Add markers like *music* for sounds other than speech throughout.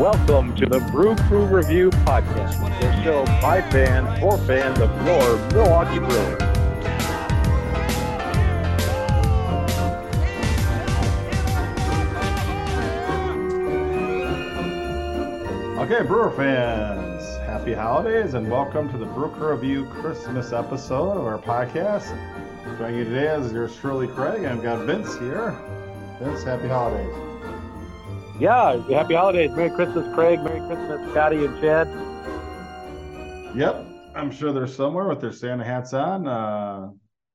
welcome to the Brew Crew Review Podcast, the show by fans for fans of your Milwaukee Brewers. Okay, Brewer fans, happy holidays and welcome to the Brew Crew Review Christmas episode of our podcast. Joining you today is your Shirley Craig, I've got Vince here. Vince, happy holidays. Yeah, happy holidays. Merry Christmas, Craig. Merry Christmas, Scotty and Chad. Yep, I'm sure they're somewhere with their Santa hats on. Uh,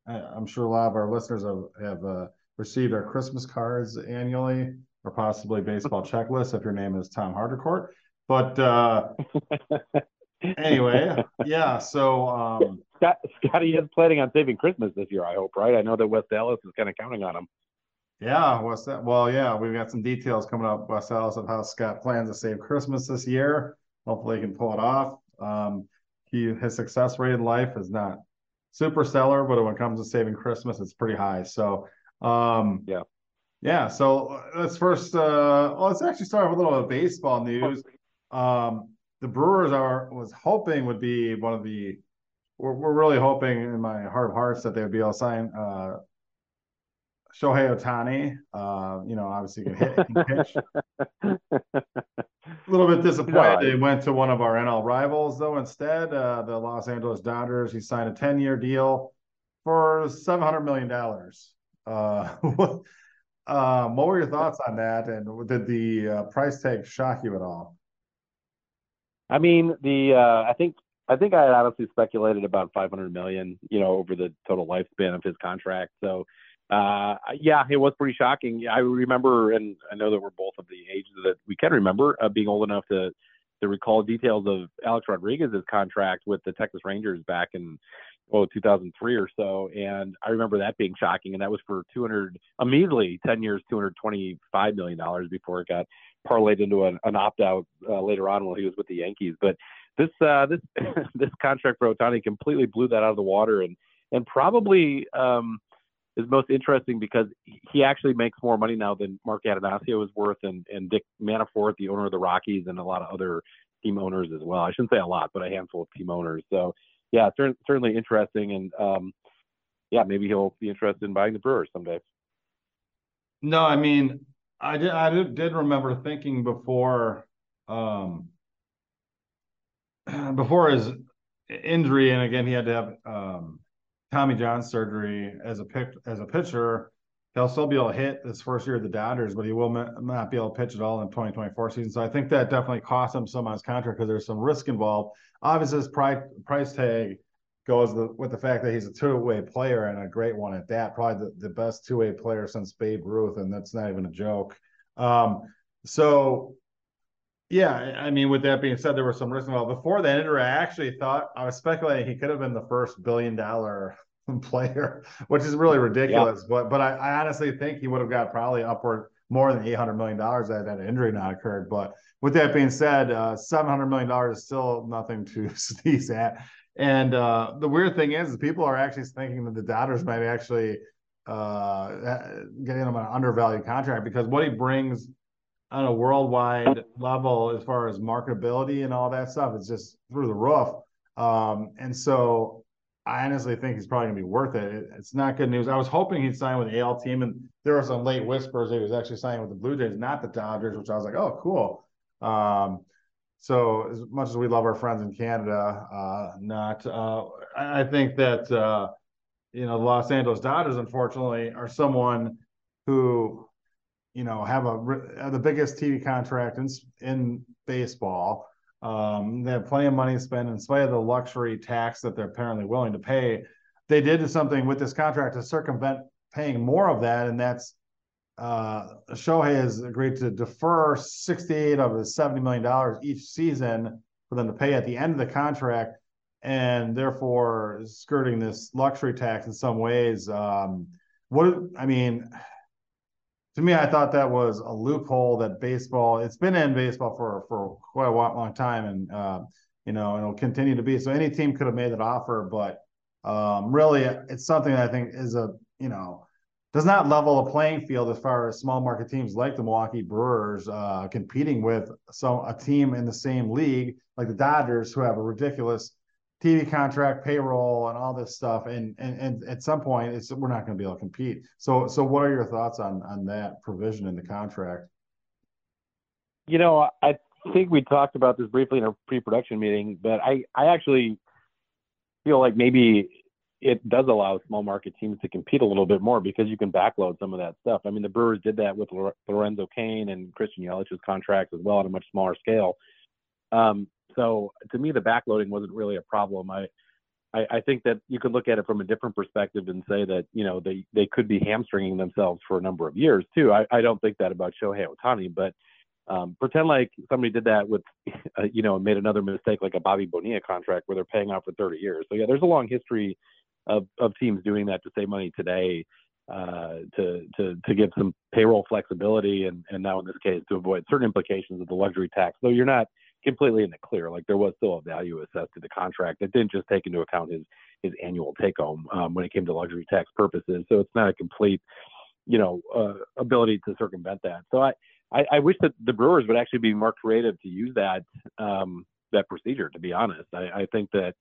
I, am sure a lot of our listeners have, have uh, received our Christmas cards annually or possibly baseball *laughs* checklists if your name is Tom Hardercourt. But uh, anyway, yeah, so. Um, Scott, Scotty is planning on saving Christmas this year, I hope, right? I know that West Allis is kind of counting on him. Yeah, what's that? Well, yeah, we've got some details coming up, West Allis, of how Scott plans to save Christmas this year. Hopefully, he can pull it off. Um, he his success rate in life is not super stellar, but when it comes to saving Christmas, it's pretty high. So, um, yeah, yeah. So let's first, uh, well, let's actually start with a little bit of baseball news. Um, the Brewers are was hoping would be one of the. We're, we're really hoping in my heart of hearts that they would be able to sign uh, Shohei Ohtani, uh, you know, obviously can hit, can pitch. *laughs* a little bit disappointed they went to one of our NL rivals though. Instead, uh, the Los Angeles Dodgers. He signed a ten-year deal for seven hundred million dollars. Uh, what, *laughs* um, what were your thoughts on that? And did the uh, price tag shock you at all? I mean, the uh, I think I think I had honestly speculated about 500 million, you know, over the total lifespan of his contract. So uh, yeah, it was pretty shocking. I remember, and I know that we're both of the age that we can remember uh, being old enough to to recall details of Alex Rodriguez's contract with the Texas Rangers back in oh 2003 or so, and I remember that being shocking, and that was for 200 immediately 10 years, 225 million dollars before it got parlayed into an, an opt out uh, later on while he was with the Yankees. But this uh, this *laughs* this contract for Ohtani completely blew that out of the water, and and probably. Um, is most interesting because he actually makes more money now than Mark Attanasio is worth, and and Dick Monfort, the owner of the Rockies, and a lot of other team owners as well. I shouldn't say a lot, but a handful of team owners. So yeah, cer- certainly interesting, and um, yeah, maybe he'll be interested in buying the Brewers someday. No, I mean, I did I did remember thinking before um, *clears throat* before his injury, and again he had to have um, Tommy John surgery as a pick as a pitcher, he'll still be able to hit this first year of the Dodgers, but he will not be able to pitch at all in 2024 season. So I think that definitely cost him some on his contract because there's some risk involved. Obviously, his price price tag goes with the fact that he's a two-way player and a great one at that. Probably the, the best two-way player since Babe Ruth, and that's not even a joke. Um, so yeah, I mean, with that being said, there was some risk involved. Before that I actually thought I was speculating he could have been the first billion dollar *laughs* player, which is really ridiculous. Yeah. But but I, I, honestly think he would have got probably upward more than eight hundred million dollars had that injury not occurred. But with that being said, uh, seven hundred million dollars is still nothing to *laughs* sneeze at. And uh, the weird thing is, is, people are actually thinking that the Dodgers might actually uh, getting him an undervalued contract because what he brings on a worldwide level as far as marketability and all that stuff is just through the roof. Um, and so I honestly think he's probably gonna be worth it. it. It's not good news. I was hoping he'd sign with the AL team, and there were some late whispers that he was actually signing with the Blue Jays, not the Dodgers, which I was like, oh, cool. Um, so as much as we love our friends in Canada, uh, not uh, I think that uh, you know the Los Angeles Dodgers, unfortunately, are someone who you know have a the biggest TV contract in in baseball um, they have plenty of money to spend in spite of the luxury tax that they're apparently willing to pay. They did something with this contract to circumvent paying more of that, and that's uh, Shohei has agreed to defer 68 of his 70 million dollars each season for them to pay at the end of the contract, and therefore skirting this luxury tax in some ways. Um, what I mean, to me, I thought that was a loophole that baseball. It's been in baseball for for quite a long time, and uh, you know, it'll continue to be. So any team could have made that offer, but um, really, it's something I think is a you know does not level a playing field as far as small market teams like the Milwaukee Brewers uh, competing with some a team in the same league like the Dodgers who have a ridiculous TV contract, payroll, and all this stuff. And and, and at some point, it's we're not going to be able to compete. So so what are your thoughts on on that provision in the contract? You know, I think we talked about this briefly in a pre-production meeting, but I I actually feel like maybe it does allow small market teams to compete a little bit more because you can backload some of that stuff. I mean, the Brewers did that with Lorenzo Cain and Christian Yelich's contracts as well on a much smaller scale. Um, so to me, the backloading wasn't really a problem. I, I, I think that you could look at it from a different perspective and say that you know they they could be hamstringing themselves for a number of years too. I, I don't think that about Shohei Ohtani, but um, pretend like somebody did that with, *laughs* uh, you know, made another mistake like a Bobby Bonilla contract where they're paying out for 30 years. So yeah, there's a long history of, of teams doing that to save money today uh, to to to give some payroll flexibility and and now in this case to avoid certain implications of the luxury tax. Though you're not completely in the clear, like there was still a value assessed to the contract that didn't just take into account his his annual take home um, when it came to luxury tax purposes. So it's not a complete you know uh, ability to circumvent that. So I, I I wish that the Brewers would actually be more creative to use that um, that procedure. To be honest, I, I think that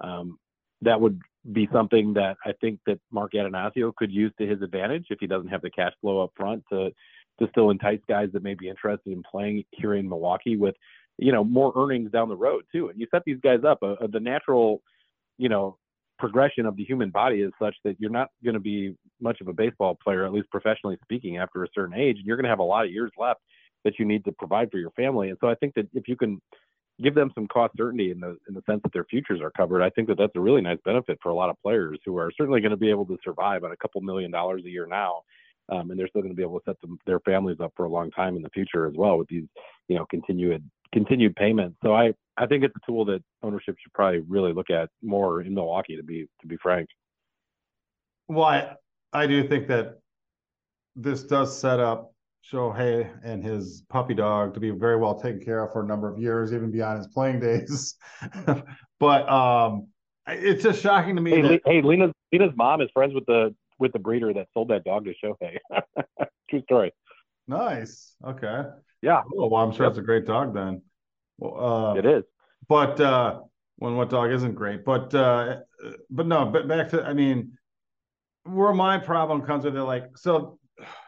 um, that would be something that I think that Mark Attanasio could use to his advantage if he doesn't have the cash flow up front to to still entice guys that may be interested in playing here in Milwaukee with you know more earnings down the road too. And you set these guys up. Uh, uh the natural you know progression of the human body is such that you're not going to be much of a baseball player, at least professionally speaking, after a certain age, and you're going to have a lot of years left that you need to provide for your family. And so I think that if you can give them some cost certainty in the in the sense that their futures are covered. I think that that's a really nice benefit for a lot of players who are certainly going to be able to survive on a couple million dollars a year now, um, and they're still going to be able to set them, their families up for a long time in the future as well with these you know continued continued payments. So I I think it's a tool that ownership should probably really look at more in Milwaukee to be to be frank. Well, I I do think that this does set up Shohei and his puppy dog to be very well taken care of for a number of years, even beyond his playing *laughs* days. but um, it's just shocking to me. Hey, that... hey, Lena's Lena's mom is friends with the with the breeder that sold that dog to Shohei. *laughs* True story. Nice. Okay. Yeah. Oh, well, I'm sure yep. it's a great dog then. Well, uh, it is. But uh, when what dog isn't great? But uh, but no. But back to I mean, where my problem comes with it, like so,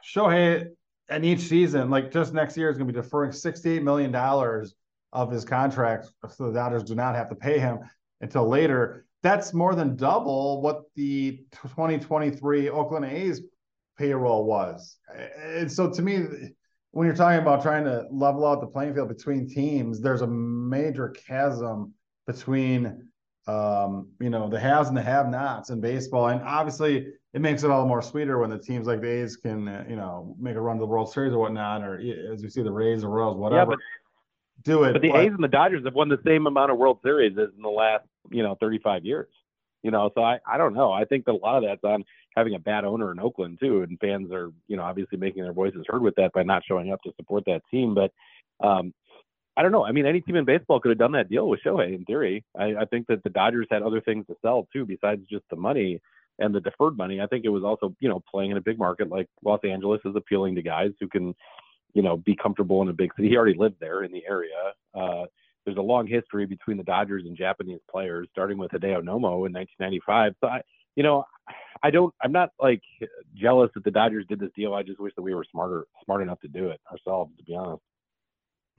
Shohei and each season, like just next year, is going to be deferring $68 million of his contract. So the Dodgers do not have to pay him until later. That's more than double what the 2023 Oakland A's payroll was. And so to me, when you're talking about trying to level out the playing field between teams, there's a major chasm between um, you know, the haves and the have-nots in baseball. And obviously, it makes it all more sweeter when the teams like the A's can, uh, you know, make a run to the World Series or whatnot, or as you see the Rays or Royals, whatever. Yeah, but, do it. But the but, A's and the Dodgers have won the same amount of World Series as in the last, you know, 35 years. You know, so I, I don't know. I think that a lot of that's on having a bad owner in Oakland too, and fans are, you know, obviously making their voices heard with that by not showing up to support that team. But um, I don't know. I mean, any team in baseball could have done that deal with Shohei in theory. I, I think that the Dodgers had other things to sell too, besides just the money and the deferred money. I think it was also, you know, playing in a big market like Los Angeles is appealing to guys who can, you know, be comfortable in a big city. He already lived there in the area. Uh, there's a long history between the Dodgers and Japanese players, starting with Hideo Nomo in 1995. So I, you know, I don't, I'm not like jealous that the Dodgers did this deal. I just wish that we were smarter, smart enough to do it ourselves, to be honest.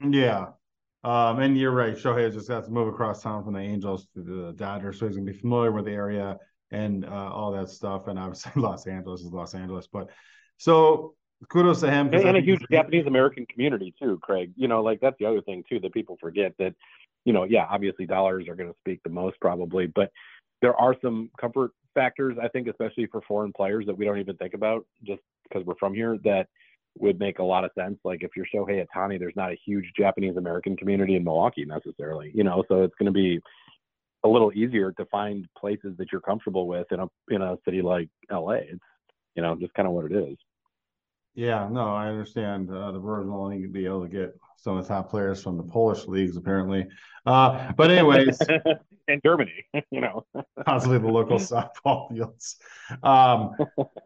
Yeah, um, and you're right. Shohei just got to move across town from the Angels to the Dodgers, so he's gonna be familiar with the area and uh, all that stuff. And obviously, *laughs* Los Angeles is Los Angeles, but so kudos to him. And, and a huge Japanese American community too, Craig. You know, like that's the other thing too that people forget that, you know, yeah, obviously dollars are going to speak the most probably, but there are some comfort factors I think, especially for foreign players that we don't even think about just because we're from here that would make a lot of sense. Like if you're Shohei Ohtani, there's not a huge Japanese American community in Milwaukee necessarily, you know, so it's going to be a little easier to find places that you're comfortable with in a in a city like LA. It's you know just kind of what it is. Yeah, no, I understand. Uh, the Brewers will only be able to get some of the top players from the Polish leagues, apparently. Uh, but anyways, *laughs* in Germany, *laughs* you know, possibly the local *laughs* softball fields, um,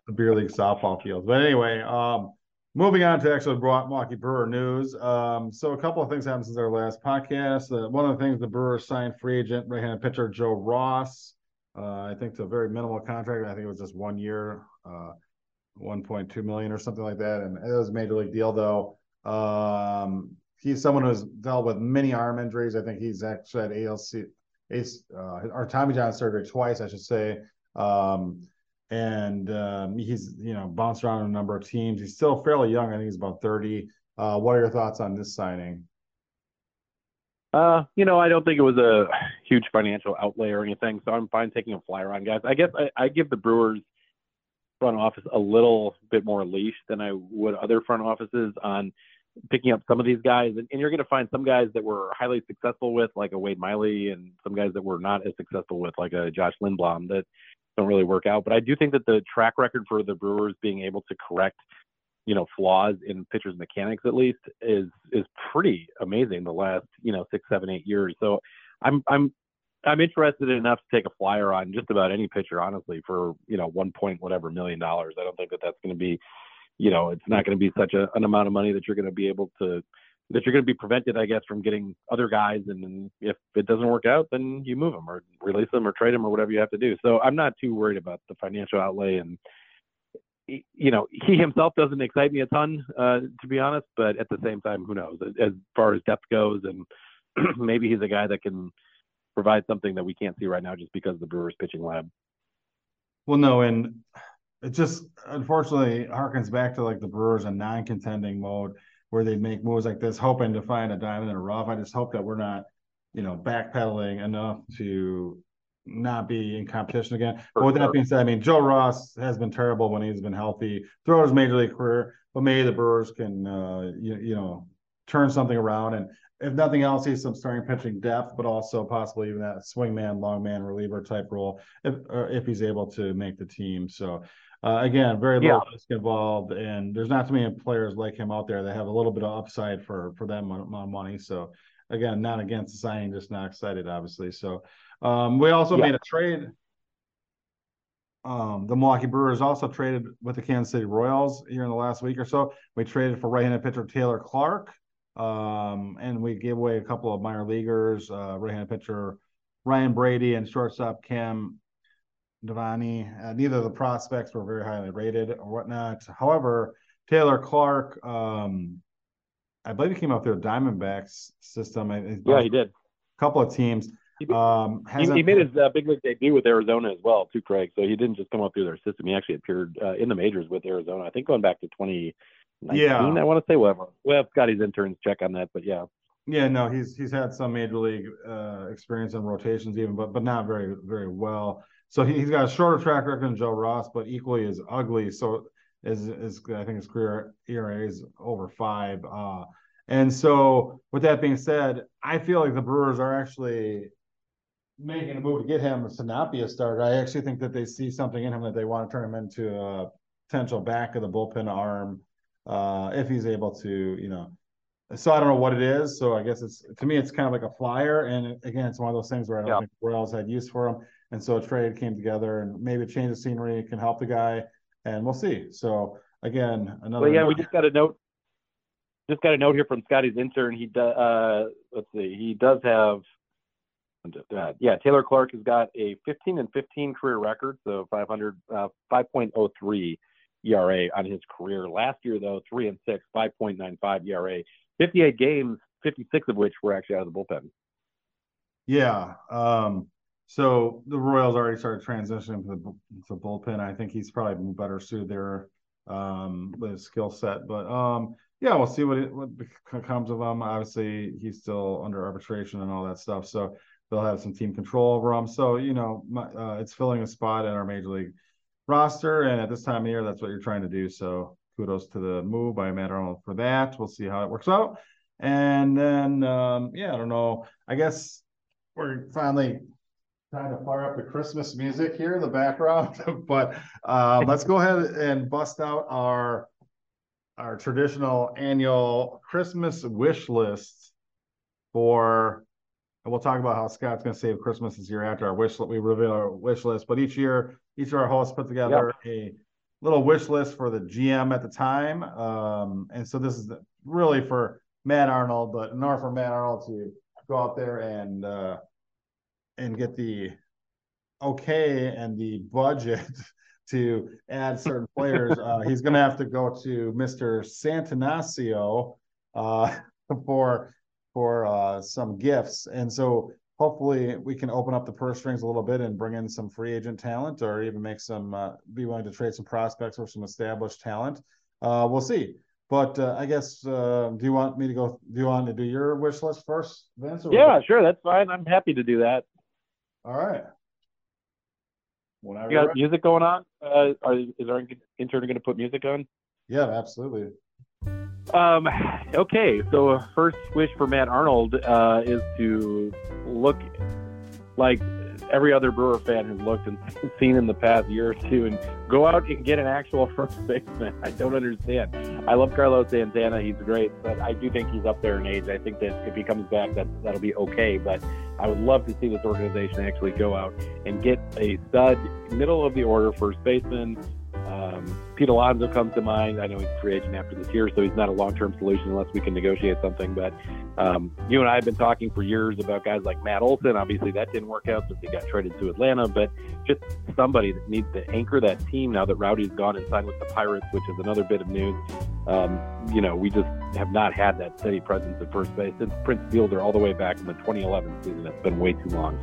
the beer league softball fields. But anyway, um, moving on to actually Milwaukee Brewer news. Um, so a couple of things happened since our last podcast. Uh, one of the things the Brewers signed free agent right-handed pitcher Joe Ross. Uh, I think to a very minimal contract. I think it was just one year, uh, 1.2 million or something like that. And it was a major league deal though. Um, he's someone who's dealt with many arm injuries. I think he's actually had ALC, uh, or Tommy John surgery twice, I should say. Um, and um, he's you know bounced around a number of teams. He's still fairly young. I think he's about 30. Uh, what are your thoughts on this signing? Uh, you know, I don't think it was a huge financial outlay or anything, so I'm fine taking a flyer on guys. I guess I, I give the Brewers front office a little bit more leash than I would other front offices on picking up some of these guys. And, and you're going to find some guys that were highly successful with, like a Wade Miley, and some guys that were not as successful with, like a Josh Lindblom, that don't really work out. But I do think that the track record for the Brewers being able to correct, you know, flaws in pitchers' mechanics at least is is pretty amazing the last, you know, six, seven, eight years. So I'm I'm I'm interested enough to take a flyer on just about any pitcher, honestly, for you know one point whatever million dollars. I don't think that that's going to be, you know, it's not going to be such a, an amount of money that you're going to be able to that you're going to be prevented, I guess, from getting other guys. And if it doesn't work out, then you move them or release them or trade them or whatever you have to do. So I'm not too worried about the financial outlay. And you know, he himself doesn't excite me a ton, uh, to be honest. But at the same time, who knows? As far as depth goes, and *clears throat* maybe he's a guy that can provide something that we can't see right now just because of the Brewers pitching lab. Well, no, and it just unfortunately harkens back to like the Brewers in non-contending mode where they make moves like this, hoping to find a diamond in a rough. I just hope that we're not, you know, backpedaling enough to not be in competition again. For but with sure. that being said, I mean, Joe Ross has been terrible when he's been healthy throughout his major league career, but maybe the Brewers can, uh, you, you know, turn something around and if nothing else, he's some starting pitching depth, but also possibly even that swingman, longman reliever type role if if he's able to make the team. So uh, again, very little yeah. risk involved, and there's not too many players like him out there that have a little bit of upside for for that amount of money. So again, not against the signing, just not excited, obviously. So um, we also yeah. made a trade. Um, the Milwaukee Brewers also traded with the Kansas City Royals here in the last week or so. We traded for right-handed pitcher Taylor Clarke. Um, and we gave away a couple of minor leaguers, uh, right-handed pitcher Ryan Brady and shortstop Cam Devanney. Uh, neither of the prospects were very highly rated or whatnot. However, Taylor Clarke, um, I believe he came up through the Diamondbacks system. Yeah, he did. A couple of teams. Um, he, he, made his uh, big league debut with Arizona as well, too, Craig. So he didn't just come up through their system. He actually appeared uh, in the majors with Arizona. I think going back to 20, yeah, I want to say whatever. Well, Scotty's interns check on that, but yeah. Yeah, no, he's he's had some major league uh, experience in rotations even, but but not very very well. So he, has got a shorter track record than Joe Ross, but equally as ugly. So is is I think his career ERA is over five. Uh, and so with that being said, I feel like the Brewers are actually making a move to get him to not be a starter. I actually think that they see something in him that they want to turn him into a potential back of the bullpen arm uh, if he's able to, you know. So I don't know what it is. So I guess it's to me, it's kind of like a flyer. And again, it's one of those things where I don't yeah. think Royals had use for him. And so a trade came together, and maybe a change of scenery can help the guy, and we'll see. So again, another. Well, yeah, we just got a note. Just got a note here from Scotty's intern. He does. Uh, let's see. He does have. Uh, yeah, Taylor Clarke has got a 15 and 15 career record, so 500, uh, 5.03 ERA on his career. Last year, though, three and six, 5.95 ERA, 58 games, 56 of which were actually out of the bullpen. Yeah. Um, so the Royals already started transitioning to the, to bullpen. I think he's probably better suited there um, with his skill set. But um, yeah, we'll see what it, what comes of him. Obviously, he's still under arbitration and all that stuff. So they'll have some team control over him. So you know, my, uh, it's filling a spot in our major league roster, and at this time of year, that's what you're trying to do. So kudos to the move by Matt Arnold for that. We'll see how it works out. And then, um, yeah, I don't know. I guess we're finally trying to fire up the Christmas music here in the background. *laughs* but uh, let's go ahead and bust out our our traditional annual Christmas wish list for, and we'll talk about how Scott's going to save Christmas this year after our wish. List. We reveal our wish list, but each year, each of our hosts put together yep. a little wish list for the GM at the time. Um, and so this is really for Matt Arnold, but in order for Matt Arnold to go out there and uh, and get the okay and the budget *laughs* to add certain players, uh, he's going to have to go to Mr. Santanasio uh, *laughs* for for uh, some gifts. And so hopefully we can open up the purse strings a little bit and bring in some free agent talent or even make some uh, be willing to trade some prospects or some established talent. Uh, we'll see. But uh, I guess uh, do you want me to go? Do you want to do your wish list first, Vince? yeah, sure, that's fine. I'm happy to do that. All right. Whenever you got music going on? Uh, are, is our intern going to put music on? Yeah, absolutely. Um, okay, so first wish for Matt Arnold uh, is to look like every other Brewer fan has looked and *laughs* seen in the past year or two and go out and get an actual *laughs* first baseman. I don't understand. I love Carlos Santana. He's great, but I do think he's up there in age. I think that if he comes back, that that'll be okay. But I would love to see this organization actually go out and get a stud middle of the order first baseman um, Pete Alonso comes to mind. I know he's a free agent after this year, so he's not a long-term solution unless we can negotiate something. But um, you and I have been talking for years about guys like Matt Olson. Obviously, that didn't work out since he got traded to Atlanta. But just somebody that needs to anchor that team now that Rowdy's gone and signed with the Pirates, which is another bit of news. Um, you know, we just have not had that steady presence at first base since Prince Fielder all the way back in the 2011 season. It's been way too long.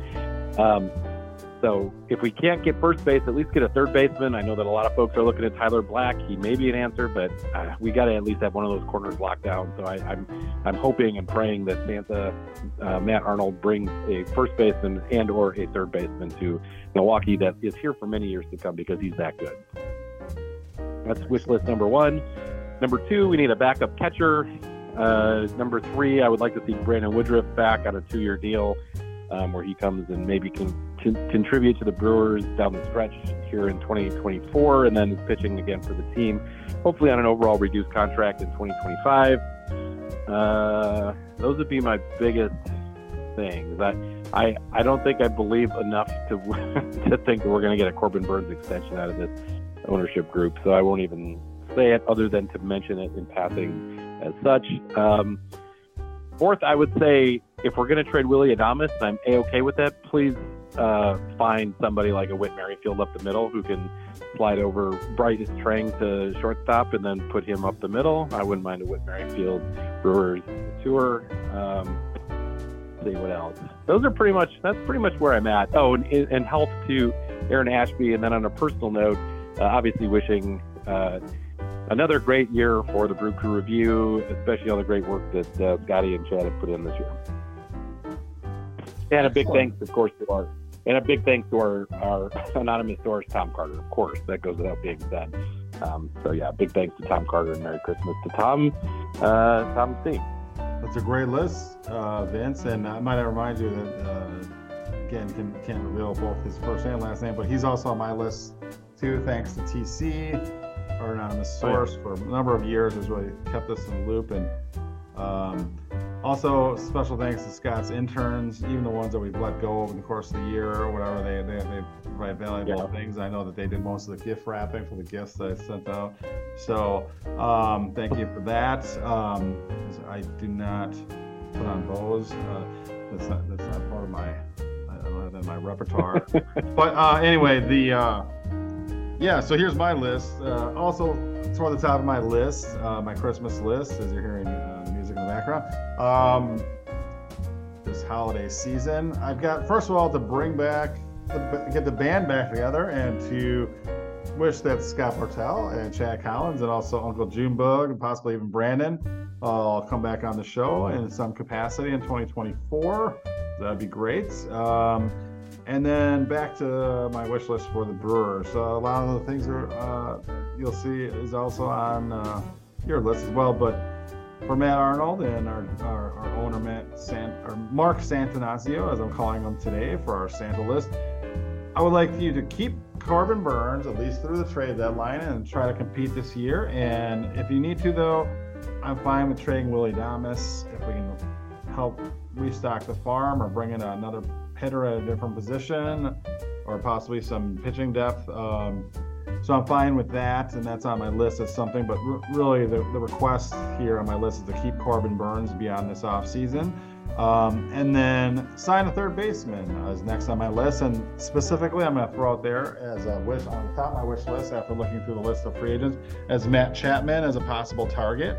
So if we can't get first base, at least get a third baseman. I know that a lot of folks are looking at Tyler Black. He may be an answer, but uh, we got to at least have one of those corners locked down. So I, am I'm, I'm hoping and praying that Santa uh, Matt Arnold brings a first baseman and or a third baseman to Milwaukee that is here for many years to come because he's that good. That's wish list number one. Number two, we need a backup catcher. Uh, number three, I would like to see Brandon Woodruff back on a two-year deal um, where he comes and maybe can, can, contribute to the Brewers down the stretch here in 2024, and then pitching again for the team, hopefully on an overall reduced contract in 2025. Uh, those would be my biggest things. I, I, I don't think I believe enough to *laughs* to think that we're going to get a Corbin Burnes extension out of this ownership group, so I won't even say it other than to mention it in passing as such. Um, fourth, I would say if we're going to trade Willy Adames, I'm a okay with that. Please uh, find somebody like a Whit Merrifield up the middle who can slide over Brice Turang to shortstop and then put him up the middle. I wouldn't mind a Whit Merrifield Brewers tour. Um, see what else. Those are pretty much that's pretty much where I'm at. Oh, and, and health to Aaron Ashby, and then on a personal note, uh, obviously wishing. Uh, another great year for the Brew Crew Review, especially all the great work that uh, Scotty and Chad have put in this year. And a big thanks, of course, to our and a big thanks to our, our *laughs* anonymous source, Tom Carter. Of course, that goes without being said. Um, so yeah, big thanks to Tom Carter and Merry Christmas to Tom, uh, Tom's team. That's a great list, uh, Vince. And I might remind you that uh, again, can, can't reveal both his first and last name, but he's also on my list too. Thanks to TC, our anonymous source, oh, yeah. for a number of years has really kept us in the loop and. Um, also, special thanks to Scott's interns, even the ones that we've let go over the course of the year or whatever. They they, they provide valuable yeah. things. I know that they did most of the gift wrapping for the gifts that I sent out. So um, thank you for that. Um, I do not put on bows. Uh, that's not that's not part of my I don't have that in my repertoire. *laughs* but uh, anyway, the uh, yeah. So here's my list. Uh, also, toward the top of my list, uh, my Christmas list, as you're hearing music in the background. Um, this holiday season, I've got first of all to bring back, the, get the band back together, and to wish that Scott Portell and Chad Collins and also Uncle Junebug and possibly even Brandon all come back on the show in some capacity in 2024. That'd be great. Um, and then back to my wish list for the Brewers. So a lot of the things are uh, you'll see is also on uh, your list as well, but for Matt Arnold and our, our, our owner, Matt San, or Mark Santanazio, as I'm calling him today for our Santa list. I would like you to keep Corbin Burnes at least through the trade deadline and try to compete this year. And if you need to, though, I'm fine with trading Willy Adames if we can help restock the farm or bring in another hitter at a different position or possibly some pitching depth. Um, so I'm fine with that, and that's on my list as something. But r- really, the, the request here on my list is to keep Corbin Burnes beyond this offseason. Um, and then sign a third baseman is next on my list. And specifically, I'm going to throw out there as a wish on top of my wish list after looking through the list of free agents as Matt Chapman as a possible target.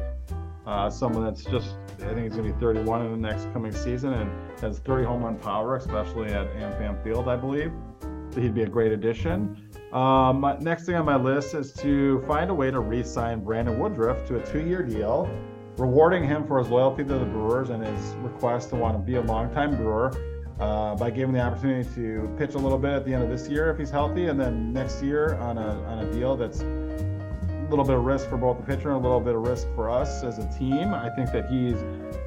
Uh, someone that's just, I think he's going to be 31 in the next coming season and has 30 home run power, especially at AmFam Field, I believe. He'd be a great addition. Um, next thing on my list is to find a way to re-sign Brandon Woodruff to a two-year deal, rewarding him for his loyalty to the Brewers and his request to want to be a longtime Brewer uh, by giving the opportunity to pitch a little bit at the end of this year if he's healthy, and then next year on a on a deal that's a little bit of risk for both the pitcher and a little bit of risk for us as a team. I think that he's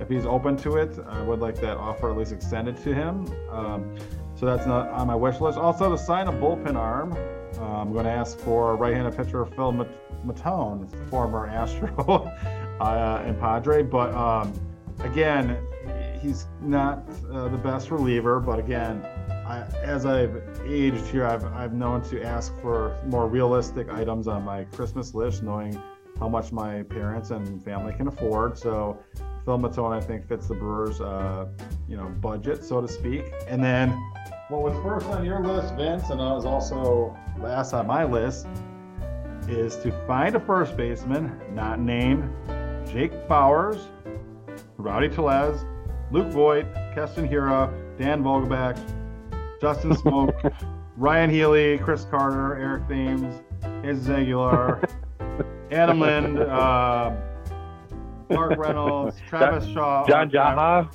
if he's open to it, I would like that offer at least extended to him. Um, so that's not on my wish list. Also, to sign a bullpen arm uh, I'm going to ask for right-handed pitcher Phil Maton, former Astro *laughs* uh, and Padre. But um, again, he's not uh, the best reliever. But again, I, as I've aged here, I've, I've known to ask for more realistic items on my Christmas list, knowing how much my parents and family can afford. So Phil Maton, I think, fits the Brewers, uh, you know, budget, so to speak. And then what was first on your list, Vince, and I was also last on my list, is to find a first baseman not named Jake Bauers, Rowdy Tellez, Luke Voit, Keston Hiura, Dan Vogelbach, Justin *laughs* Smoak, Ryon Healy, Chris Carter, Eric Thames, Jesús Aguilar, *laughs* Adam Lind, uh, Mark Reynolds, Travis Shaw, John Jaha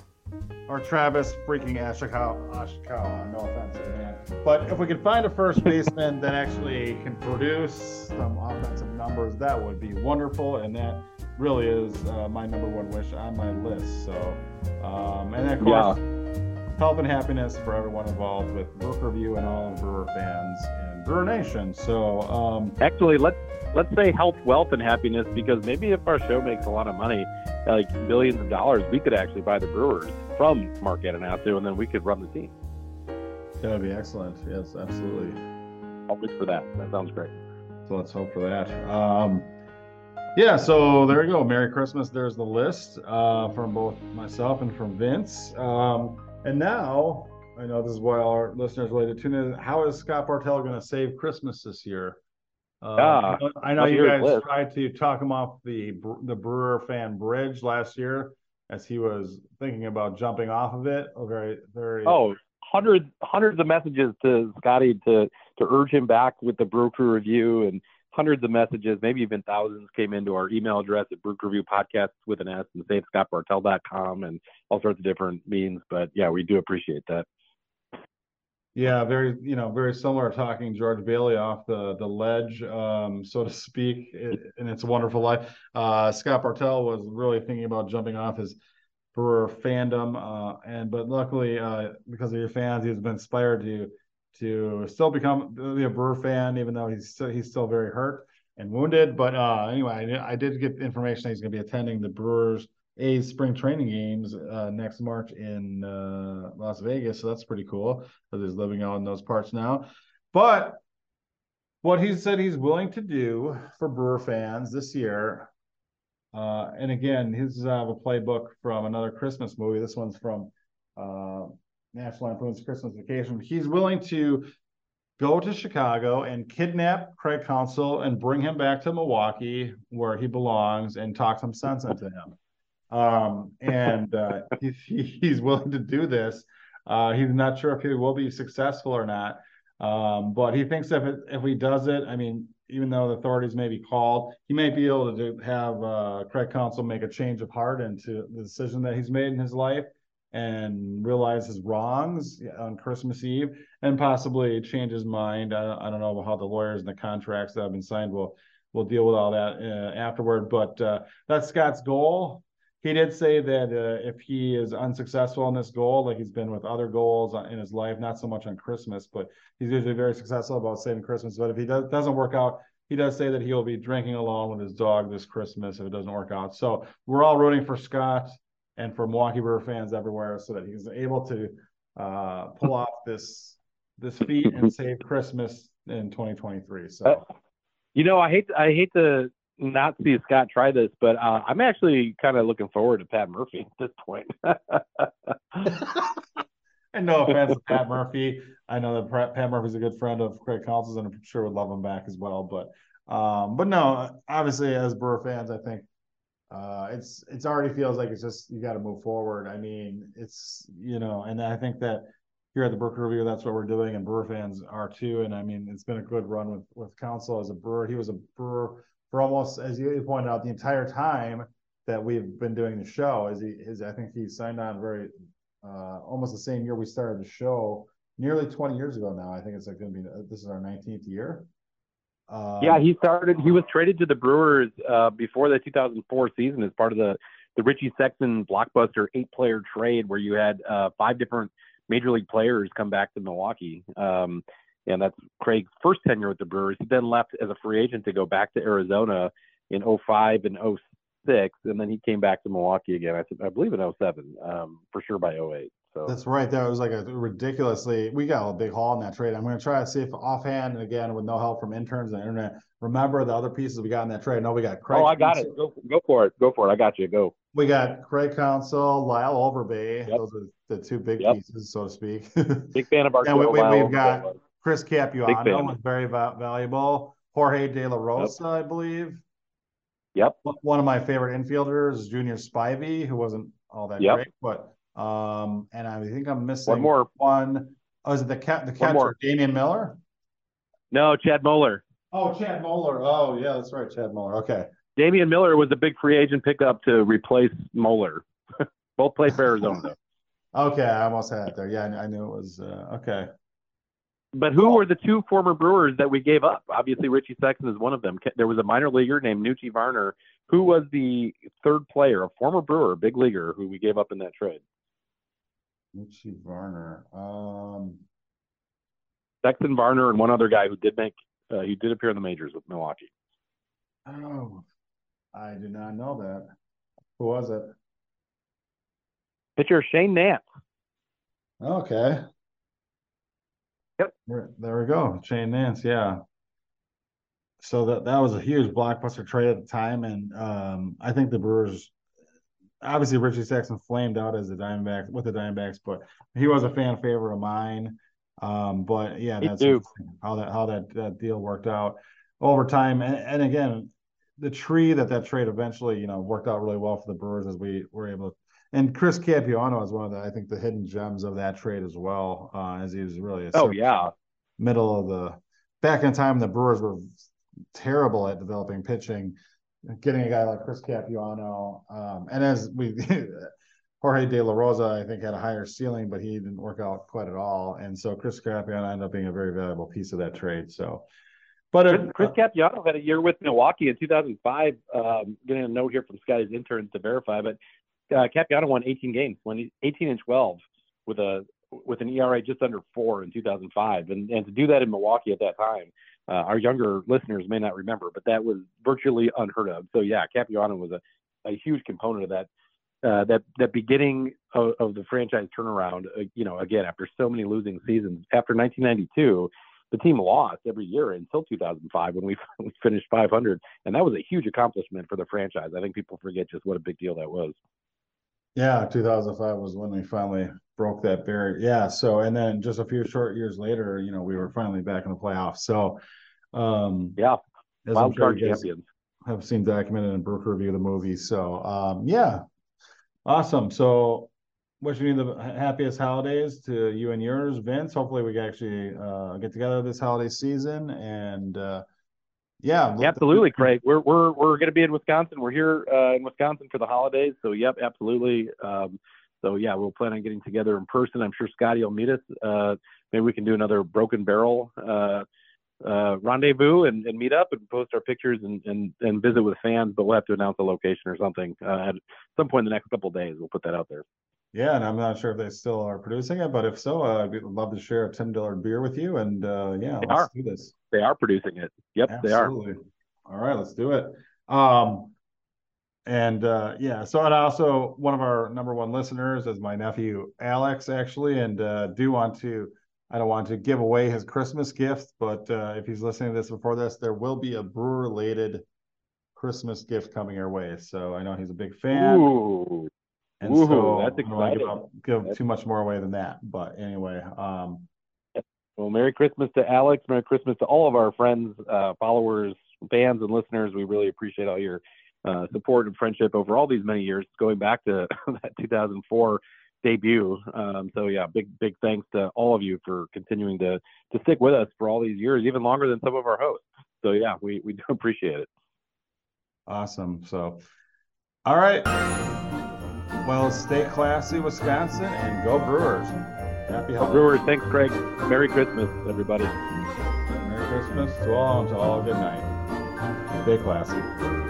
or Travis freaking Ishikawa. Ishikawa, no offense to the man. But if we could find a first baseman that actually can produce some offensive numbers, that would be wonderful. And that really is uh, my number one wish on my list. So, um, and of course, yeah. health and happiness for everyone involved with Brewer Review and all Brewer fans and Brewer Nation. So, um, actually, let's let's say health, wealth, and happiness because maybe if our show makes a lot of money, like billions of dollars, we could actually buy the Brewers from Mark Attanasio, and then we could run the team. That would be excellent. Yes, absolutely. I'll look for that. That sounds great. So let's hope for that. Um, yeah, so there you go. Merry Christmas. There's the list uh, from both myself and from Vince. Um, and now, I know this is why our listeners really to tune in. How is Scott Bartell going to save Christmas this year? Uh, yeah, I know you guys list. tried to talk him off the the Brewer fan bridge last year as he was thinking about jumping off of it. A very, very. Oh, hundreds, hundreds of messages to Scotty to to urge him back with the Crew review, and hundreds of messages, maybe even thousands, came into our email address at Brew Review Podcast with an S and SaveScottBartell.com and all sorts of different means. But yeah, we do appreciate that. Yeah, very you know very similar talking George Bailey off the the ledge, um, so to speak, in its wonderful life. Uh, Scott Bartell was really thinking about jumping off his Brewer fandom, uh, and but luckily uh, because of your fans, he's been inspired to to still become be a Brewer fan, even though he's still, he's still very hurt and wounded. But uh, anyway, I, I did get information that he's going to be attending the Brewers A's spring training games uh, next March in uh, Las Vegas. So that's pretty cool because he's living out in those parts now. But what he said he's willing to do for Brewer fans this year, uh, and again, he's uh, a playbook from another Christmas movie. This one's from uh, National Lampoon's Christmas Vacation. He's willing to go to Chicago and kidnap Craig Counsell and bring him back to Milwaukee where he belongs and talk some sense into him um, and uh, he, he's willing to do this. Uh, he's not sure if he will be successful or not, um, but he thinks if it, if he does it, I mean, even though the authorities may be called, he may be able to have uh, Craig Counsell make a change of heart into the decision that he's made in his life and realize his wrongs on Christmas Eve and possibly change his mind. I, I don't know how the lawyers and the contracts that have been signed will will deal with all that uh, afterward, but uh, that's Scott's goal he did say that uh, if he is unsuccessful in this goal, like he's been with other goals in his life, not so much on Christmas, but he's usually very successful about saving Christmas. But if he does, doesn't work out, he does say that he'll be drinking alone with his dog this Christmas if it doesn't work out. So we're all rooting for Scott and for Milwaukee Brewer fans everywhere so that he's able to uh, pull off this this feat and save Christmas in 2023. So, uh, you know, I hate I hate to not see Scott try this, but uh, I'm actually kind of looking forward to Pat Murphy at this point. *laughs* and no offense to Pat Murphy. I know that Pat Murphy's a good friend of Craig Counsell's and I'm sure would love him back as well. But um, but no, obviously as Brewer fans, I think uh, it's it's already feels like it's just you got to move forward. I mean, it's you know, and I think that here at the Brook Review, that's what we're doing, and Brewer fans are too. And I mean, it's been a good run with with Counsell as a Brewer. He was a Brewer for almost, as you pointed out, the entire time that we've been doing the show. Is he? Is I think he signed on very uh, almost the same year we started the show, nearly 20 years ago now. I think it's like going to be this is our 19th year. Um, yeah, he started. He was traded to the Brewers uh, before the 2004 season as part of the the Richie Sexson blockbuster eight player trade, where you had uh, five different major league players come back to Milwaukee. Um, and that's Craig's first tenure with the Brewers. He then left as a free agent to go back to Arizona in 05 and 06, and then he came back to Milwaukee again. I, I believe in 07, um, for sure by 08. So that's right. That was like a ridiculously. We got a big haul in that trade. I'm going to try to see if offhand and again with no help from interns and internet. Remember the other pieces we got in that trade? No, we got Craig. Oh, I got Counsell. it. Go, go for it. Go for it. I got you. Go. We got Craig Counsell, Lyle Overbay. Yep. Those are the two big yep. pieces, so to speak. big fan of our. *laughs* And we, we, have got Chris Capuano was very va- valuable. Jorge De La Rosa, yep. I believe. Yep. One of my favorite infielders, Junior Spivey, who wasn't all that yep. great, but um, and I think I'm missing one more. One. Oh, is it the cat? The catcher, Damian Miller? No, Chad Moeller. Oh, Chad Moeller. Oh, yeah, that's right, Chad Moeller. Okay. Damian Miller was a big free agent pickup to replace Moeller. *laughs* Both played for Arizona. *laughs* okay, I almost had it there. Yeah, I knew it was uh, okay. But who were the two former Brewers that we gave up? Obviously, Richie Sexson is one of them. There was a minor leaguer named Noochie Varner, who was the third player, a former Brewer, big leaguer, who we gave up in that trade. Noochie Varner. Um... Sexson Varner and one other guy who did make uh, he did appear in the majors with Milwaukee. Oh, I did not know that. Who was it? Pitcher Shane Nance. Okay. Yep. There we go. Shane Nance. Yeah. So that that was a huge blockbuster trade at the time, and um, I think the Brewers, obviously Richie Sexson flamed out as the Diamondbacks with the Diamondbacks, but he was a fan favorite of mine. Um, but yeah, that's how that how that, that deal worked out over time. And, and again, the tree that that trade eventually, you know, worked out really well for the Brewers as we were able to. And Chris Capuano is one of the, I think, the hidden gems of that trade as well, uh, as he was really a oh yeah middle of the back in time the Brewers were terrible at developing pitching. Getting a guy like Chris Capuano, um, and as we *laughs* Jorge De La Rosa, I think, had a higher ceiling, but he didn't work out quite at all. And so Chris Capuano ended up being a very valuable piece of that trade. So, but Chris, uh, Chris Capuano had a year with Milwaukee in 2005. Um, getting a note here from Scotty's interns to verify, but uh, Capuano won 18 games, won 18 and 12 with a with an ERA just under four in 2005, and and to do that in Milwaukee at that time, uh, our younger listeners may not remember, but that was virtually unheard of. So yeah, Capuano was a, a huge component of that uh, that that beginning of, of the franchise turnaround, uh, you know, again after so many losing seasons, after 1992, the team lost every year until 2005 when we, *laughs* we finished 500, and that was a huge accomplishment for the franchise. I think people forget just what a big deal that was. Yeah, 2005 was when we finally broke that barrier. Yeah, so and then just a few short years later, you know, we were finally back in the playoffs. So, um, yeah, wild card champions have seen documented in Brook Review the movie. So, um, yeah, Awesome. So wishing you the happiest holidays to you and yours, Vince. Hopefully we can actually uh, get together this holiday season and uh, yeah, absolutely, Craig. We're we're we're going to be in Wisconsin. We're here uh, in Wisconsin for the holidays, so yep, absolutely. Um, so yeah, we'll plan on getting together in person. I'm sure Scotty will meet us. Uh, maybe we can do another Broken Barrel uh, uh, rendezvous and, and meet up and post our pictures and, and, and visit with fans. But we'll have to announce a location or something uh, at some point in the next couple of days. We'll put that out there. Yeah, and I'm not sure if they still are producing it, but if so, uh, I'd love to share a Tim Dillard beer with you. And uh, yeah, They let's are. do this. They are producing it. Yep, they are. Absolutely. All right, let's do it. Um, and uh, yeah, so and also one of our number one listeners is my nephew Alex, actually, and uh, do want to. I don't want to give away his Christmas gift, but uh, if he's listening to this before this, there will be a brew related Christmas gift coming our way. So I know he's a big fan. Ooh, And Ooh, so that's I don't wanna give, exciting. give too much more away than that. But anyway, um, well, Merry Christmas to Alex. Merry Christmas to all of our friends, uh, followers, fans, and listeners. We really appreciate all your uh, support and friendship over all these many years, going back to *laughs* that 2004 debut. Um, so yeah, big big thanks to all of you for continuing to to stick with us for all these years, even longer than some of our hosts. So yeah, we we do *laughs* appreciate it. awesome. So, all right. Well, stay classy, Wisconsin, and go Brewers. Happy holidays. Brewers, thanks, Craig. Merry Christmas, everybody. Merry Christmas to all and to all. Good night. Stay classy.